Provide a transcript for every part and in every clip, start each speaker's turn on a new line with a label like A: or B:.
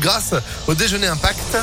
A: grâce au déjeuner impact.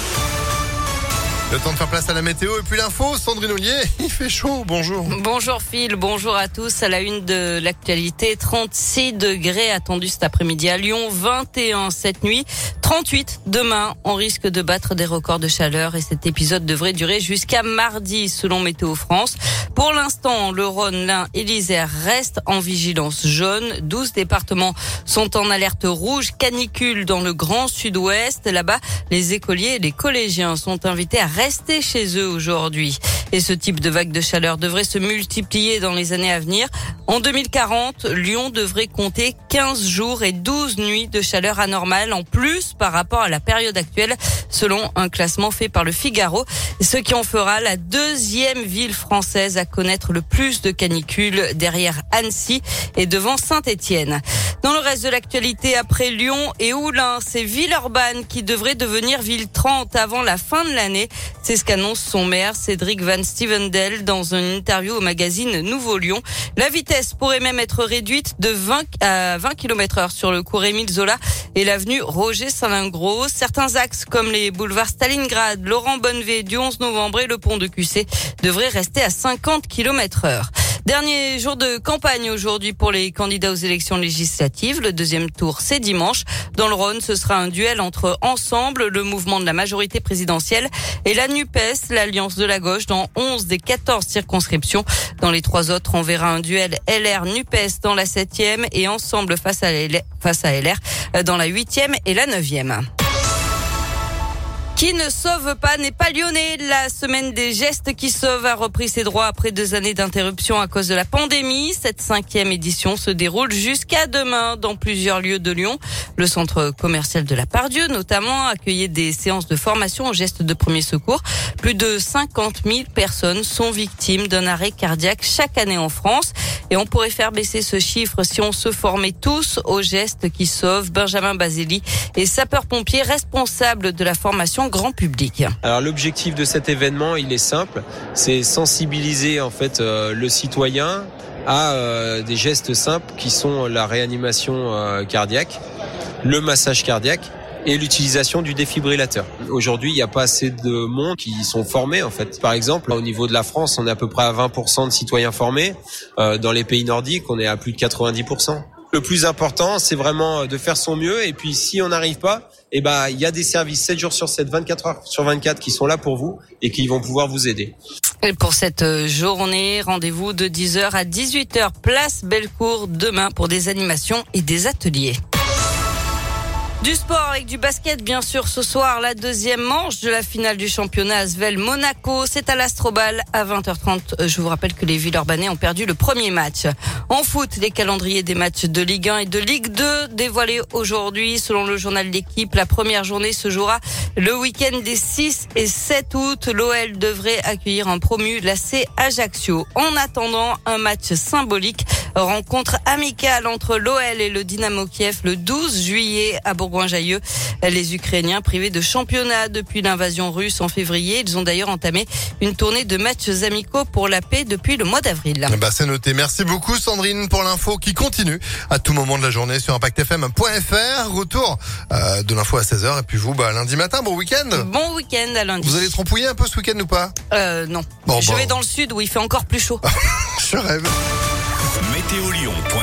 A: Le temps de faire place à la météo et puis l'info, Sandrine Ollier, il fait chaud, bonjour.
B: Bonjour Phil, bonjour à tous. À la une de l'actualité, 36 degrés attendus cet après-midi à Lyon, 21 cette nuit, 38 demain. On risque de battre des records de chaleur et cet épisode devrait durer jusqu'à mardi selon Météo France. Pour l'instant, le Rhône, l'Ain et l'Isère restent en vigilance jaune. 12 départements sont en alerte rouge canicule dans le grand sud-ouest. Là-bas, les écoliers et les collégiens sont invités à rester chez eux aujourd'hui. Et ce type de vague de chaleur devrait se multiplier dans les années à venir. En 2040, Lyon devrait compter 15 jours et 12 nuits de chaleur anormale en plus par rapport à la période actuelle, selon un classement fait par le Figaro, ce qui en fera la deuxième ville française à connaître le plus de canicules derrière Annecy et devant Saint-Étienne. Dans le reste de l'actualité, après Lyon et Oulin, c'est Villeurbanne qui devrait devenir ville 30 avant la fin de l'année. C'est ce qu'annonce son maire, Cédric Van Stevendel, dans une interview au magazine Nouveau Lyon. La vitesse pourrait même être réduite de 20 à 20 km heure sur le cours Émile Zola et l'avenue Roger Salingros. Certains axes comme les boulevards Stalingrad, Laurent Bonnevet du 11 novembre et le pont de QC devraient rester à 50 km heure. Dernier jour de campagne aujourd'hui pour les candidats aux élections législatives. Le deuxième tour, c'est dimanche. Dans le Rhône, ce sera un duel entre Ensemble, le mouvement de la majorité présidentielle, et la NUPES, l'alliance de la gauche, dans 11 des 14 circonscriptions. Dans les trois autres, on verra un duel LR-NUPES dans la septième et Ensemble face à LR, dans la huitième et la neuvième. Qui ne sauve pas n'est pas lyonnais. La semaine des gestes qui sauvent a repris ses droits après deux années d'interruption à cause de la pandémie. Cette cinquième édition se déroule jusqu'à demain dans plusieurs lieux de Lyon. Le centre commercial de la Pardieu, notamment, accueillait des séances de formation aux gestes de premier secours. Plus de 50 000 personnes sont victimes d'un arrêt cardiaque chaque année en France. Et on pourrait faire baisser ce chiffre si on se formait tous aux gestes qui sauvent. Benjamin Basili est sapeur-pompier responsable de la formation grand public.
C: Alors l'objectif de cet événement, il est simple, c'est sensibiliser en fait euh, le citoyen à euh, des gestes simples qui sont la réanimation euh, cardiaque, le massage cardiaque et l'utilisation du défibrillateur. Aujourd'hui, il n'y a pas assez de monde qui sont formés en fait. Par exemple, au niveau de la France, on est à peu près à 20% de citoyens formés. Euh, dans les pays nordiques, on est à plus de 90%. Le plus important, c'est vraiment de faire son mieux. Et puis, si on n'arrive pas, eh ben, il y a des services 7 jours sur 7, 24 heures sur 24 qui sont là pour vous et qui vont pouvoir vous aider.
B: Et pour cette journée, rendez-vous de 10h à 18h, place Bellecour, demain pour des animations et des ateliers. Du sport avec du basket, bien sûr, ce soir, la deuxième manche de la finale du championnat Asvel Monaco. C'est à l'Astrobal à 20h30. Je vous rappelle que les Villeurbanais ont perdu le premier match. En foot, les calendriers des matchs de Ligue 1 et de Ligue 2 dévoilés aujourd'hui. Selon le journal d'équipe, la première journée se jouera le week-end des 6 et 7 août. L'OL devrait accueillir un promu, la C Ajaccio. En attendant, un match symbolique rencontre amicale entre l'OL et le Dynamo Kiev le 12 juillet à Bourgoin-Jallieu. Les Ukrainiens privés de championnat depuis l'invasion russe en février, ils ont d'ailleurs entamé une tournée de matchs amicaux pour la paix depuis le mois d'avril.
A: Bah c'est noté. Merci beaucoup Sandrine pour l'info qui continue à tout moment de la journée sur impactfm.fr. Retour euh, de l'info à 16h et puis vous bah, lundi matin, bon week-end.
B: Bon week-end à lundi.
A: Vous allez trompouiller un peu ce week-end ou pas?
B: Euh non.
A: Bon,
B: Je
A: bon.
B: vais dans le sud où il fait encore plus chaud.
A: Je rêve.
D: Météolion.net